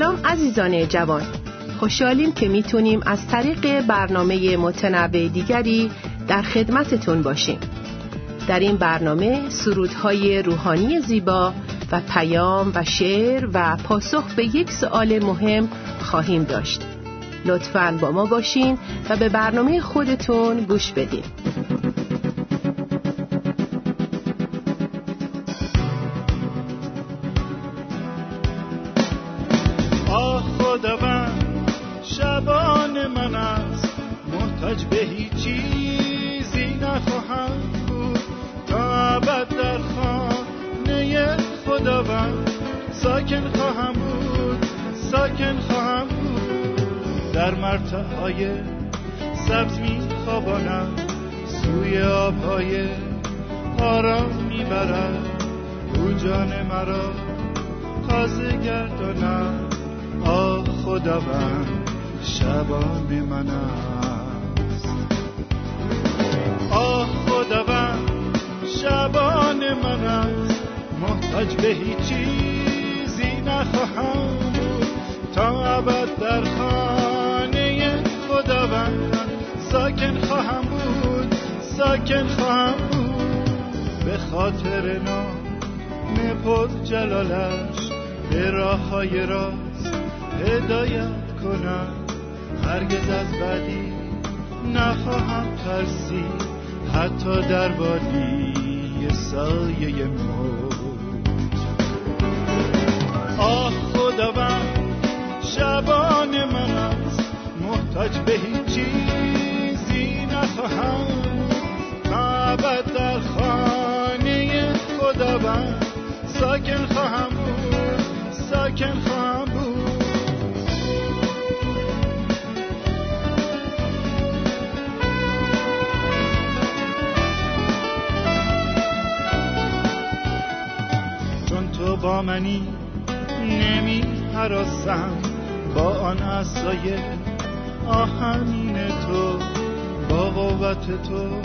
سلام عزیزان جوان. خوشحالیم که می‌تونیم از طریق برنامه متنوع دیگری در خدمتتون باشیم. در این برنامه سرودهای روحانی زیبا و پیام و شعر و پاسخ به یک سوال مهم خواهیم داشت. لطفاً با ما باشین و به برنامه خودتون گوش بدین. خداوند ساکن خواهم بود ساکن خواهم بود. در مرتعهای سبز می خوابانم سوی آبهای آرام می‌برد او جان مرا تازه گردانم. آه خداوند شبان من است آه خداوند شبان من است محتاج به چیزی نخواهم تا ابد در خانه خداوند ساکن خواهم بود ساکن خواهم بود. به خاطر نام پر جلالش به راه های راست هدایت کنم. هرگز از بدی نخواهم ترسید. حتی در وادی سایه موت آه خداوند شبان من است. محتاج به هیچ چیزی نخواهم. تا در خانه خداوند ساکن خواهم بود ساکن خواهم بود. چون تو با منی نمی حراسم با آن اصای آهنین تو با قوت تو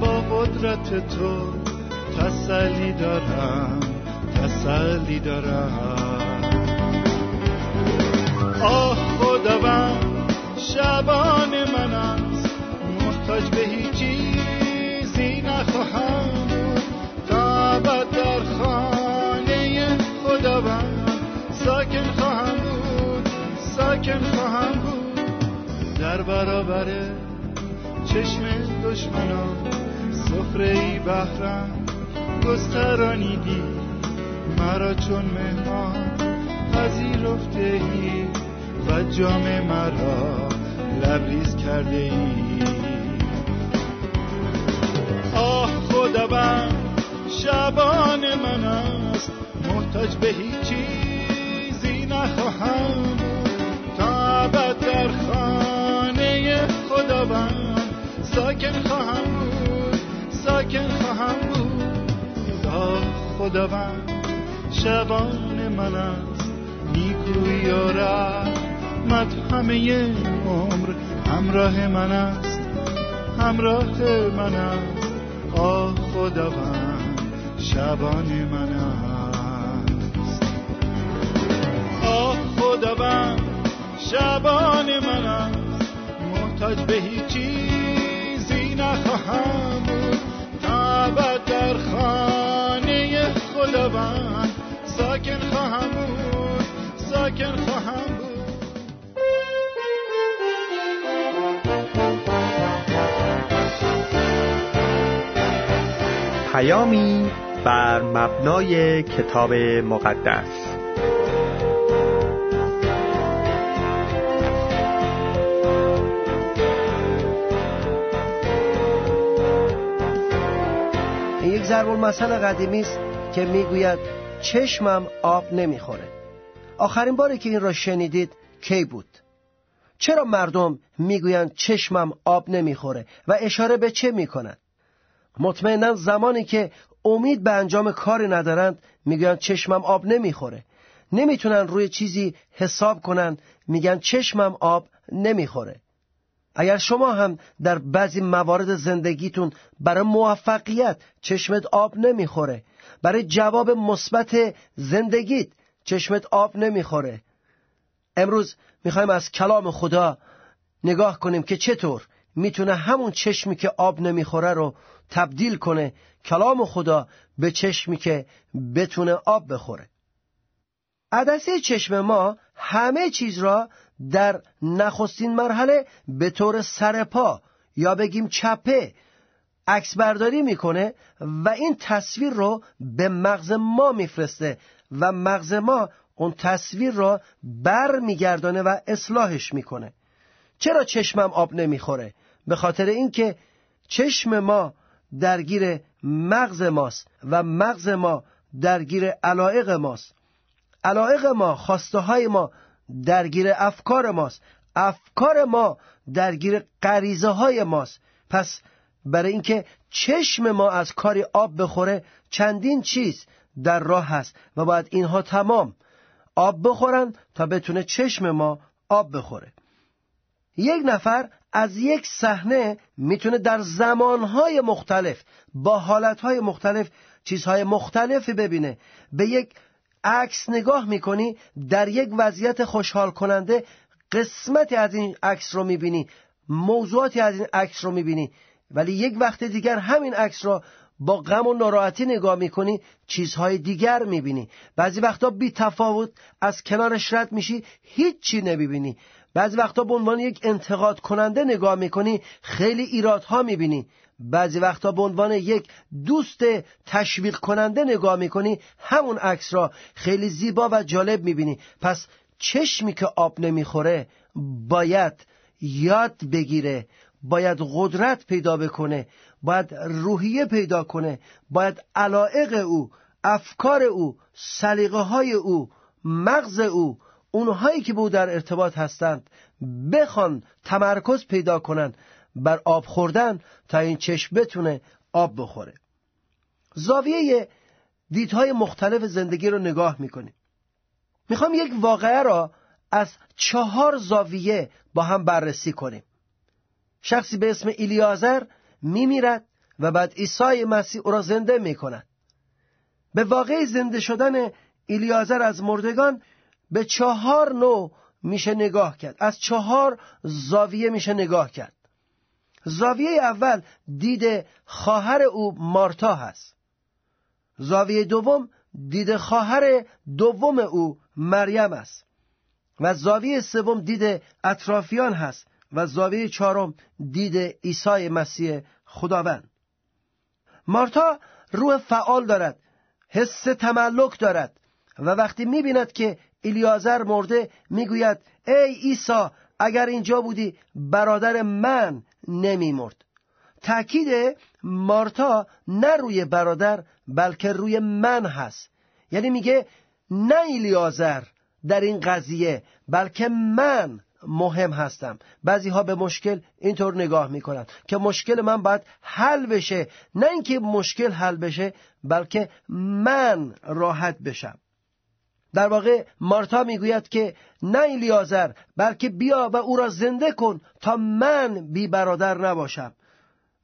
با قدرت تو تسلی دارم تسلی دارم. آه خداوند شبان من است. محتاج به در برابر چشم دشمنان سفره ای بهرم گسترانیدی مرا چون مهمان پذیرفته ای و جام مرا لبریز کرده ای آه خداوند شبان من است. محتاج به هیچ چیزی نخواهم. ساکن خواهم بود. آه خداوند شبان من است. نیکویی و رحمت همه عمر. همراه من است. همراه من است. آه خداوند شبان من است. آه خداوند شبان من است. محتاج به هیچ چیزی نخواهم. خانه خداوند. ساکن خواهم بود ساکن خواهم بود. پیامی بر مبنای کتاب مقدس. ضرب المثل قدیمی است که می‌گوید چشمم آب نمی‌خوره. آخرین باری که این را شنیدید کی بود؟ چرا مردم می‌گویند چشمم آب نمی‌خوره و اشاره به چه می‌کنند مطمئنا زمانی که امید به انجام کاری ندارند می‌گویند چشمم آب نمی‌خوره. نمی‌تونن روی چیزی حساب کنن میگن چشمم آب نمی‌خوره. اگر شما هم در بعضی موارد زندگیتون برای موفقیت چشمت آب نمی‌خوره برای جواب مثبت زندگیت چشمت آب نمی‌خوره. امروز می‌خوایم از کلام خدا نگاه کنیم که چطور می‌تونه همون چشمی که آب نمی‌خوره رو تبدیل کنه. کلام خدا به چشمی که بتونه آب بخوره. عدسه چشم ما همه چیز را در نخستین مرحله به طور سرپا یا بگیم چپه عکس برداری می‌کنه و این تصویر رو به مغز ما میفرسته و مغز ما اون تصویر را بر میگردانه و اصلاحش می‌کنه. چرا چشمم آب نمی‌خوره؟ به خاطر اینکه چشم ما درگیر مغز ماست و مغز ما درگیر علائق ماست. علائق ما خواسته های ما درگیر افکار ماست. افکار ما درگیر غریزه های ماست. پس برای اینکه چشم ما از کاری آب بخوره چندین چیز در راه هست و باید اینها تمام آب بخورن تا بتونه چشم ما آب بخوره. یک نفر از یک صحنه می‌تونه در زمانهای مختلف با حالتهای مختلف چیزهای مختلفی ببینه. به یک عکس نگاه می‌کنی در یک وضعیت خوشحال کننده قسمتی از این عکس رو می‌بینی موضوعاتی از این عکس رو می‌بینی. ولی یک وقت دیگر همین عکس را با غم و ناراحتی نگاه می‌کنی چیزهای دیگر می‌بینی. بعضی وقتا بی تفاوت از کنارش رد میشی هیچی نمی‌بینی. بعضی وقتا به عنوان یک انتقاد کننده نگاه می‌کنی خیلی ایرادها می‌بینی. بعضی وقتا به عنوان یک دوست تشویق کننده نگاه می‌کنی همون عکس را خیلی زیبا و جالب می‌بینی. پس چشمی که آب نمی‌خوره باید یاد بگیره باید قدرت پیدا بکنه باید روحیه پیدا کنه باید علائق او افکار او سلیقه های او مغز او اونهایی که به او در ارتباط هستند بخوان تمرکز پیدا کنند بر آب خوردن تا این چشم بتونه آب بخوره. زاویه دیدهای مختلف زندگی رو نگاه می‌کنیم. می‌خوام یک واقعه را از چهار زاویه با هم بررسی کنیم. شخصی به اسم ایلیازر میمیرد و بعد عیسی مسیح او را زنده می‌کند. به واقع زنده شدن ایلیازر از مردگان به چهار نوع میشه نگاه کرد. از چهار زاویه میشه نگاه کرد. زاویه اول دید خواهر او مارتا هست. زاویه دوم دید خواهر دوم او مریم است. و زاویه سوم دید اطرافیان هست. و زاویه چهارم دید عیسی مسیح خداوند. مارتا روح فعال دارد حس تملک دارد و وقتی می‌بیند که الیازر مرده می‌گوید ای عیسی اگر اینجا بودی برادر من نمیمرد. تأکید مارتا نه روی برادر بلکه روی من هست. یعنی میگه نه ایلیازر در این قضیه بلکه من مهم هستم. بعضی ها به مشکل اینطور نگاه می‌کنن که مشکل من باید حل بشه. نه اینکه مشکل حل بشه بلکه من راحت بشم. در واقع مارتا می‌گوید که نه ایلیازر بلکه بیا و او را زنده کن تا من بی برادر نباشم.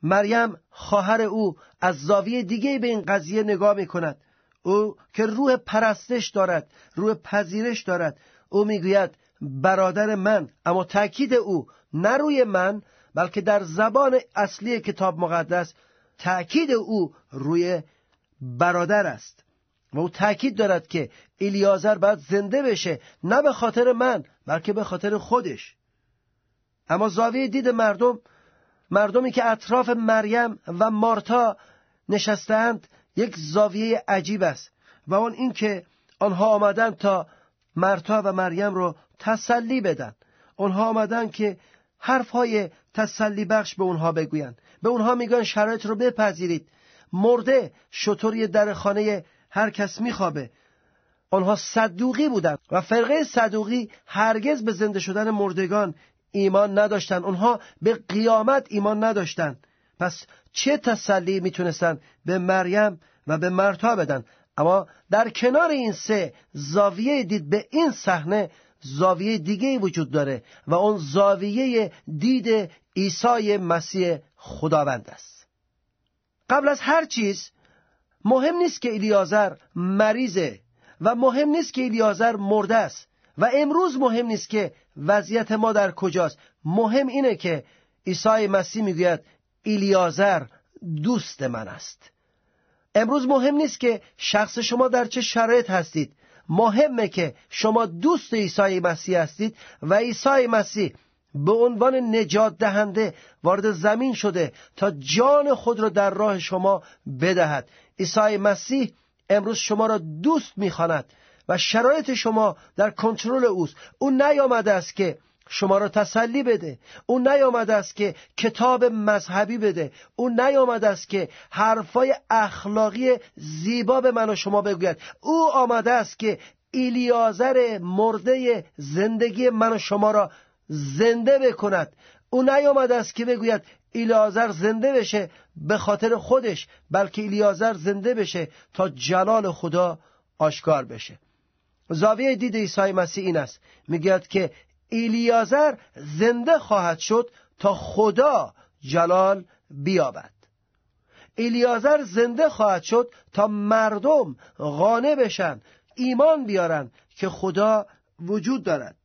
مریم خواهر او از زاویه دیگه به این قضیه نگاه می‌کند. او که روح پرستش دارد روح پذیرش دارد. او می‌گوید برادر من اما تاکید او نه روی من بلکه در زبان اصلی کتاب مقدس تاکید او روی برادر است. و او تاکید دارد که الیازر باید زنده بشه نه به خاطر من بلکه به خاطر خودش. اما زاویه دید مردم مردمی که اطراف مریم و مارتا نشستند یک زاویه عجیب است و آن اینکه آنها آمدند تا مرتا و مریم رو تسلی بدن. آنها آمدن که حرفهای تسلی بخش به اونها بگویند. به اونها میگن شرایط رو بپذیرید. مرده شطوری در خانه هر کس میخوابه. آنها صدوقی بودند و فرقه صدوقی هرگز به زنده شدن مردگان ایمان نداشتند. آنها به قیامت ایمان نداشتند. پس چه تسلی می‌تونستند به مریم و به مرتا بدن؟ اما در کنار این سه زاویه دید به این صحنه زاویه دیگه وجود داره و اون زاویه دید عیسی مسیح خداوند است. قبل از هر چیز مهم نیست که الیازر مریضه و مهم نیست که الیازر مرده است. و امروز مهم نیست که وضعیت ما در کجاست. مهم اینه که عیسی مسیح می‌گوید ایلیازر دوست من است. امروز مهم نیست که شخص شما در چه شرایط هستید. مهمه که شما دوست عیسی مسیح هستید و عیسی مسیح به عنوان نجات دهنده وارد زمین شده تا جان خود را در راه شما بدهد. عیسی مسیح امروز شما را دوست می‌خواند و شرایط شما در کنترل اوست. او نیامده است که شما را تسلی بده. او نیامده است که کتاب مذهبی بده. او نیامده است که حرفای اخلاقی زیبا به من و شما بگوید. او آمده است که ایلیازر مرده زندگی من و شما را زنده بکند. او نیامده است که بگوید ایلیازر زنده بشه به خاطر خودش بلکه ایلیازر زنده بشه تا جلال خدا آشکار بشه. زاویه دید عیسی مسیح این است. می‌گوید که ایلیازر زنده خواهد شد تا خدا جلال بیابد. ایلیازر زنده خواهد شد تا مردم قانع بشن ایمان بیارن که خدا وجود دارد.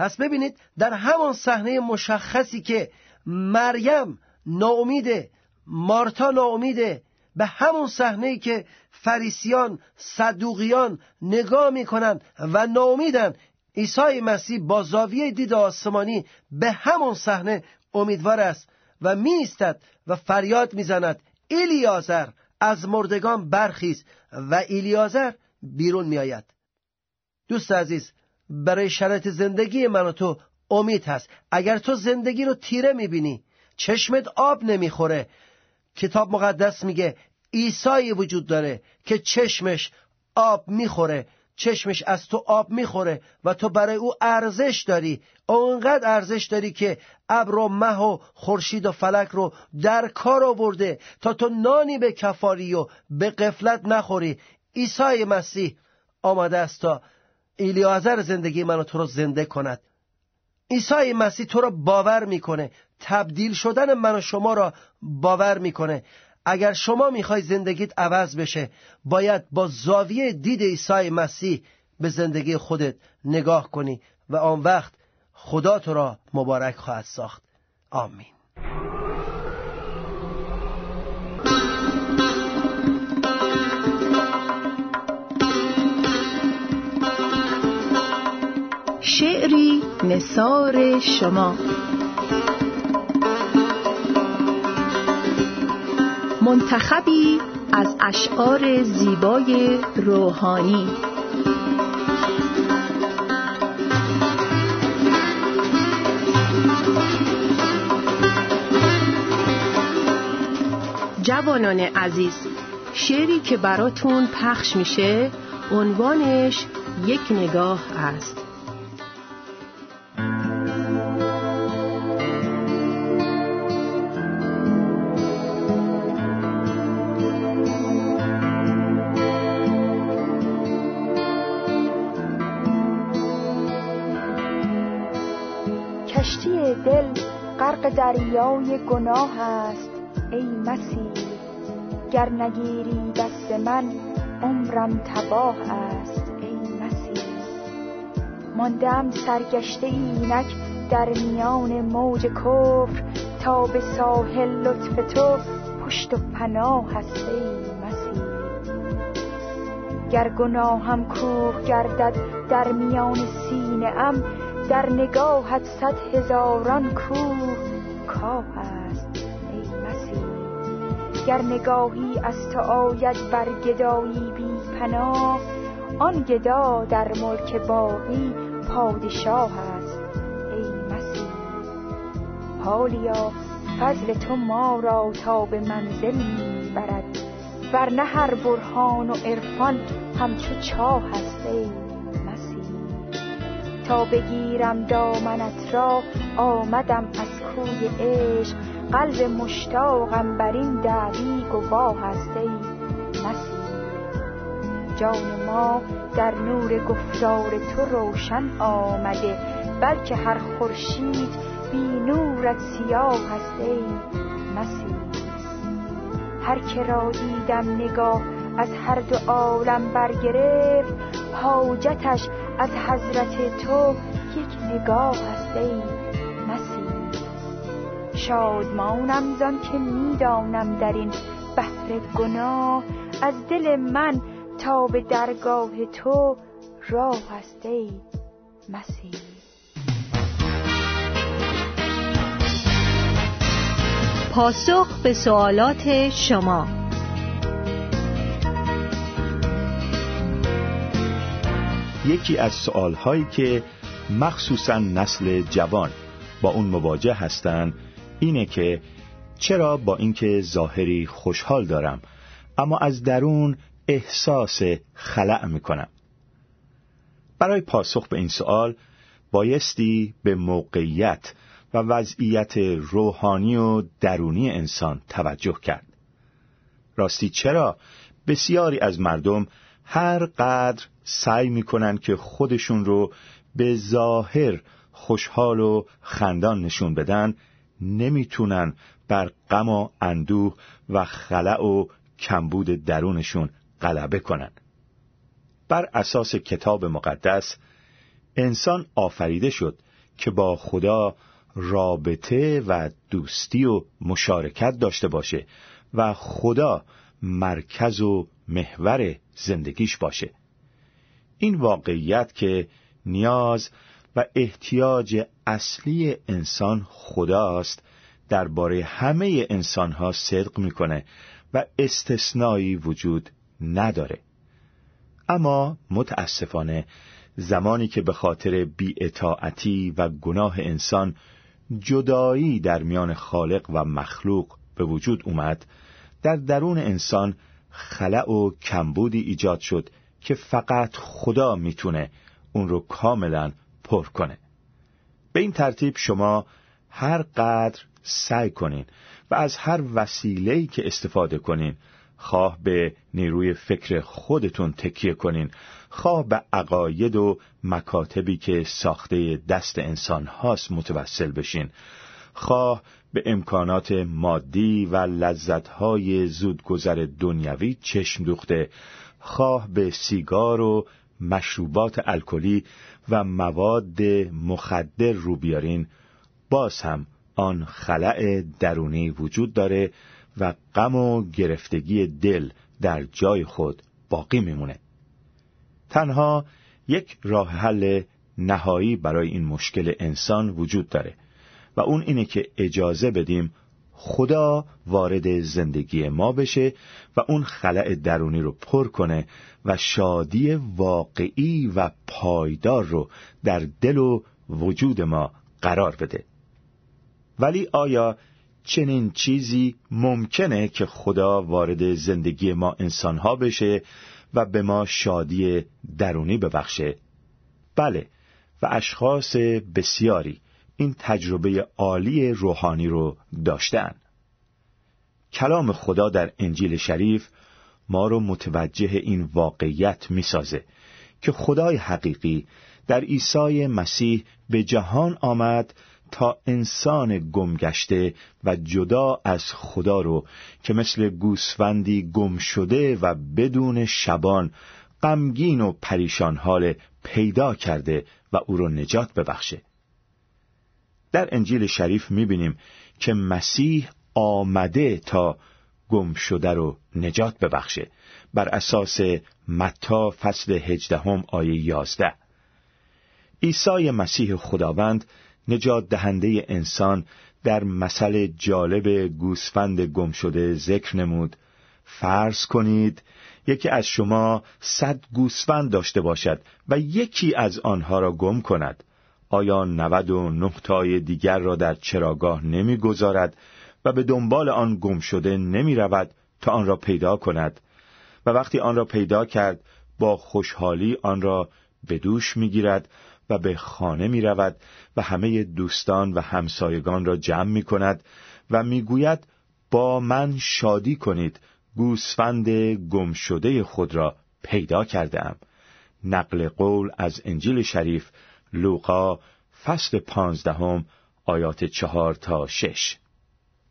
پس ببینید در همان صحنه مشخصی که مریم ناامیده مارتا ناامیده به همون صحنه که فریسیان صدوقیان نگاه می‌کنن و ناامیدن عیسی مسیح با زاویه دید آسمانی به همون صحنه امیدوار است و میستد و فریاد می‌زند ایلیازر از مردگان برخیز و ایلیازر بیرون میآید. دوست عزیز برای شرط زندگی من و تو امید هست. اگر تو زندگی رو تیره می‌بینی چشمت آب نمی‌خوره. کتاب مقدس میگه عیسی وجود داره که چشمش آب می‌خوره. چشمش از تو آب می‌خوره و تو برای او ارزش داری. اونقدر ارزش داری که ابر و مه و خورشید و فلک رو در کار آورده تا تو نانی به کفاری و به قفلت نخوری. عیسی مسیح آمده است تا ایلیازر زندگی منو تو رو زنده کند. عیسی مسیح تو را باور می‌کنه. تبدیل شدن من و شما را باور می‌کنه. اگر شما می‌خوای زندگیت عوض بشه باید با زاویه دید عیسی مسیح به زندگی خودت نگاه کنی و آن وقت خدا تو را مبارک خواهد ساخت. آمین. شعری نصار شما. منتخبی از اشعار زیبای روحانی. جوانان عزیز شعری که براتون پخش میشه عنوانش یک نگاه است. دریای گناه است. ای مسیح گر نگیری دست من عمرم تباه است. ای مسیح ماندم سرگشته اینک در میان موج کفر تا به ساحل لطف تو پشت و پناه هست ای مسیح گر گناهم کوه گردد در میان سینه ام در نگاهت صد هزاران کوه کاه است ای مسیح. گر نگاهی از تو آید بر گدایی بی پناه آن گدا در ملک باقی پادشاه است ای مسیح. حالیا فضل تو ما را تا به منزل برد ورنه هر برهان و عرفان همچو چاه است ای تا بگیرم دامنت را آمدم از کوی عشق. قلب مشتاقم بر این دعوی گواه هست ای مسیح. جان ما در نور گفتار تو روشن آمده بلکه هر خورشید بی نورت سیاه هست ای مسیح. هر که را دیدم نگاه از هر دو عالم برگرفت حاجتش از حضرت تو یک نگاه است ای مسیح. شادمانم زان که می‌دانم در این بحر گناه از دل من تا به درگاه تو راه است ای مسیح. پاسخ به سوالات شما. یکی از سوالهایی که مخصوصا نسل جوان با اون مواجه هستند اینه که چرا با اینکه ظاهری خوشحال دارم اما از درون احساس خلع می‌کنم؟ برای پاسخ به این سوال بایستی به موقعیت و وضعیت روحانی و درونی انسان توجه کرد. راستی چرا بسیاری از مردم هر قدر سعی می‌کنن که خودشون رو به ظاهر خوشحال و خندان نشون بدن نمی‌تونن بر غم و اندوه و خلع و کمبود درونشون غلبه کنن. بر اساس کتاب مقدس انسان آفریده شد که با خدا رابطه و دوستی و مشارکت داشته باشه و خدا مرکز و محور زندگیش باشه. این واقعیت که نیاز و احتیاج اصلی انسان خداست درباره همه انسانها صدق می‌کنه و استثنایی وجود نداره. اما متاسفانه زمانی که به خاطر بیاطاعتی و گناه انسان جدایی در میان خالق و مخلوق به وجود اومد در درون انسان خلع و کمبودی ایجاد شد که فقط خدا می‌تونه اون رو کاملا پر کنه. به این ترتیب شما هر قدر سعی کنین و از هر وسیله‌ای که استفاده کنین خواه به نیروی فکر خودتون تکیه کنین. خواه به عقاید و مکاتبی که ساخته دست انسان هاست متوسل بشین. خواه به امکانات مادی و لذتهای زودگذر دنیوی چشم دوخته. خواه به سیگار و مشروبات الکلی و مواد مخدر رو بیارین. باز هم آن خلع درونی وجود داره و غم و گرفتگی دل در جای خود باقی میمونه. تنها یک راه حل نهایی برای این مشکل انسان وجود داره. و اون اینه که اجازه بدیم خدا وارد زندگی ما بشه و اون خلع درونی رو پر کنه و شادی واقعی و پایدار رو در دل و وجود ما قرار بده ولی آیا چنین چیزی ممکنه که خدا وارد زندگی ما انسانها بشه و به ما شادی درونی ببخشه؟ بله و اشخاص بسیاری این تجربه عالی روحانی رو داشتن. کلام خدا در انجیل شریف ما رو متوجه این واقعیت می‌سازه که خدای حقیقی در عیسی مسیح به جهان آمد تا انسان گمگشته و جدا از خدا رو که مثل گوسفندی گم شده و بدون شبان غمگین و پریشان حال پیدا کرده و او رو نجات ببخشه. در انجیل شریف می‌بینیم که مسیح آمده تا گم شده رو نجات ببخشه. بر اساس متا فصل هجدهم آیه یازده. عیسی مسیح خداوند نجات دهنده انسان در مثل جالب گوسفند گم شده ذکر نمود. فرض کنید یکی از شما صد گوسفند داشته باشد و یکی از آنها را گم کند. آیا نود و نقطای دیگر را در چراگاه نمی‌گذارد و به دنبال آن گم شده نمی رود تا آن را پیدا کند و وقتی آن را پیدا کرد با خوشحالی آن را به دوش می گیرد و به خانه می رود و همه دوستان و همسایگان را جمع می کند و می گوید با من شادی کنید گوسفند گم شده خود را پیدا کرده ام. نقل قول از انجیل شریف لوقا فصل پانزدهم آیات چهار تا شش.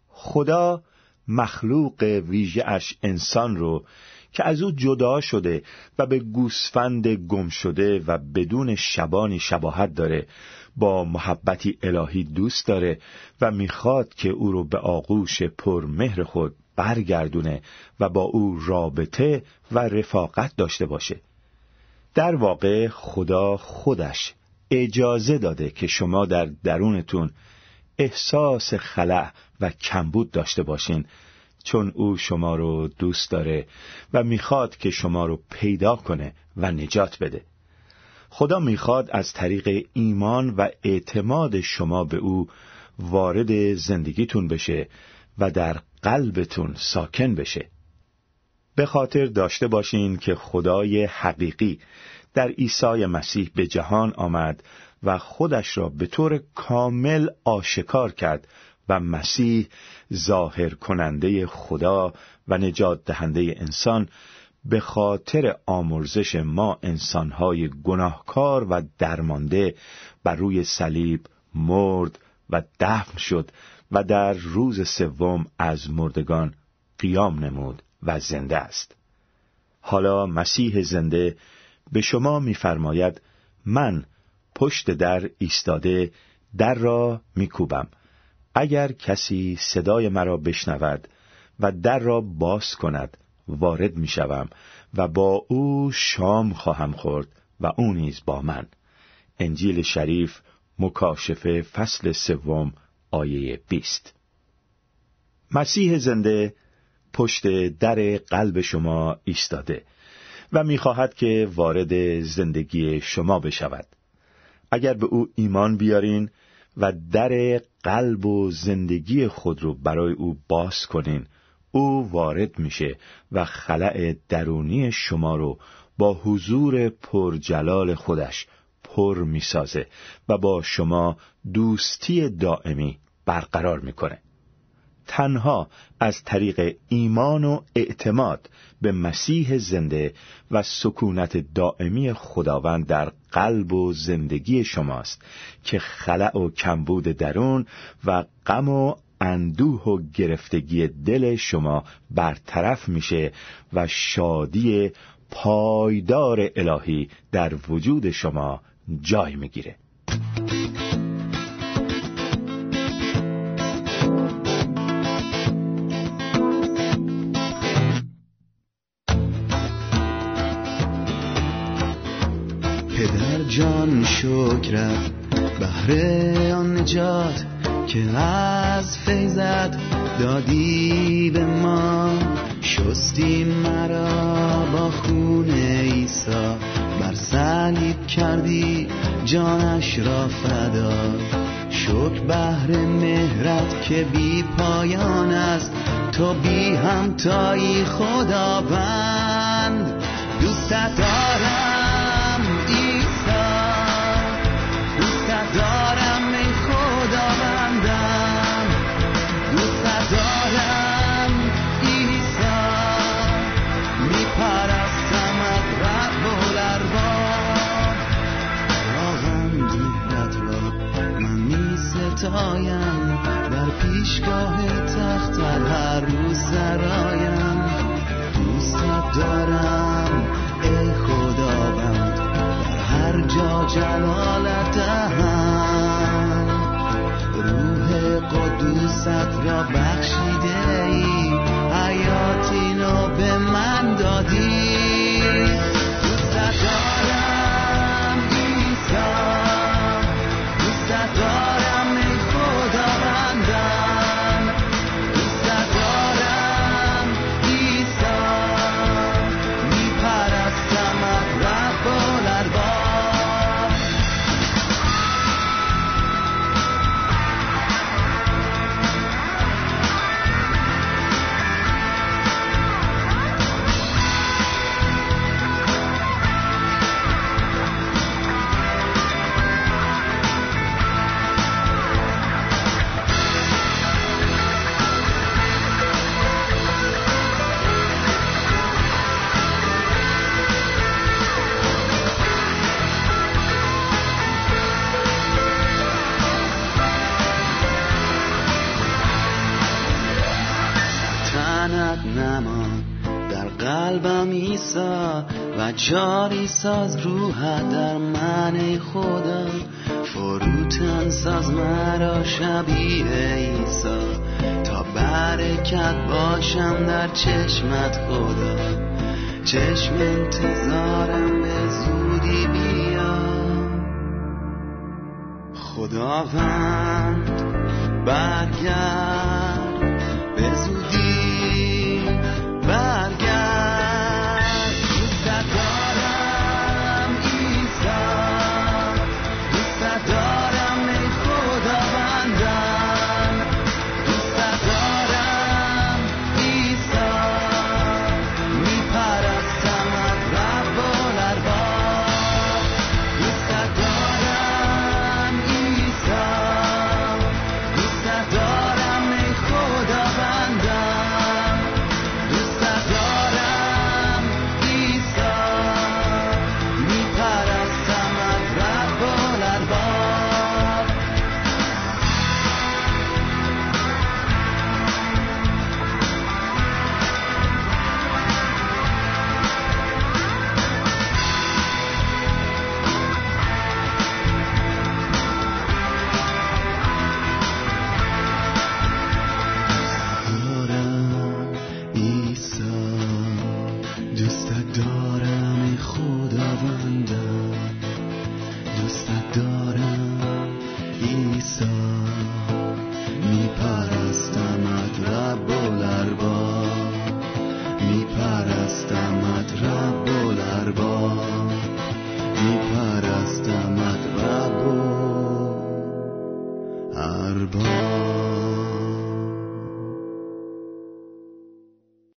خدا مخلوق ویژه انسان رو که از او جدا شده و به گوسفند گم شده و بدون شبانی شباهت داره با محبتی الهی دوست داره و می‌خواد که او رو به آغوش پرمهر خود برگردونه و با او رابطه و رفاقت داشته باشه. در واقع خدا خودش اجازه داده که شما در درونتون احساس خلع و کمبود داشته باشین چون او شما رو دوست داره و می‌خواد که شما رو پیدا کنه و نجات بده. خدا می‌خواد از طریق ایمان و اعتماد شما به او وارد زندگیتون بشه و در قلبتون ساکن بشه. به خاطر داشته باشین که خدای حقیقی در عیسی مسیح به جهان آمد و خودش را به طور کامل آشکار کرد و مسیح ظاهر کننده خدا و نجات دهنده انسان به خاطر آمرزش ما انسانهای گناهکار و درمانده بر روی صلیب مرد و دفن شد و در روز سوم از مردگان قیام نمود و زنده است. حالا مسیح زنده به شما میفرماید من پشت در ایستاده در را میکوبم. اگر کسی صدای مرا بشنود و در را باز کند وارد می‌شوم و با او شام خواهم خورد و او نیز با من. انجیل شریف مکاشفه فصل سوم آیه بیست. مسیح زنده پشت در قلب شما ایستاده. و می‌خواهد که وارد زندگی شما بشود. اگر به او ایمان بیارین و در قلب و زندگی خود رو برای او باز کنین او وارد میشه و خلع درونی شما رو با حضور پرجلال خودش پر می‌سازه و با شما دوستی دائمی برقرار می‌کنه. تنها از طریق ایمان و اعتماد به مسیح زنده و سکونت دائمی خداوند در قلب و زندگی شماست که خلع و کمبود درون و غم و اندوه و گرفتگی دل شما برطرف میشه و شادی پایدار الهی در وجود شما جای می‌گیره. پدر جان شکرت بهر آن نجات که از فیضت دادی به ما. شستی مرا با خون عیسی. بر صلیب کردی جانش را فدا. شک بهر مهرت که بی پایان است. تو بی همتایی خداوند. دوستت در پیشگاه تخت هر روز سرایم دوستت دارم ای خداوند در هر جا جلالت دهم. روح قدوست را بخشیده ای حیاتی نو به ساز روح در من خدا فروتن ساز مرا شبیه ایسا تا برکت باشم در چشمت خدا. چشم انتظارم به زودی بیا خداوند برگرد.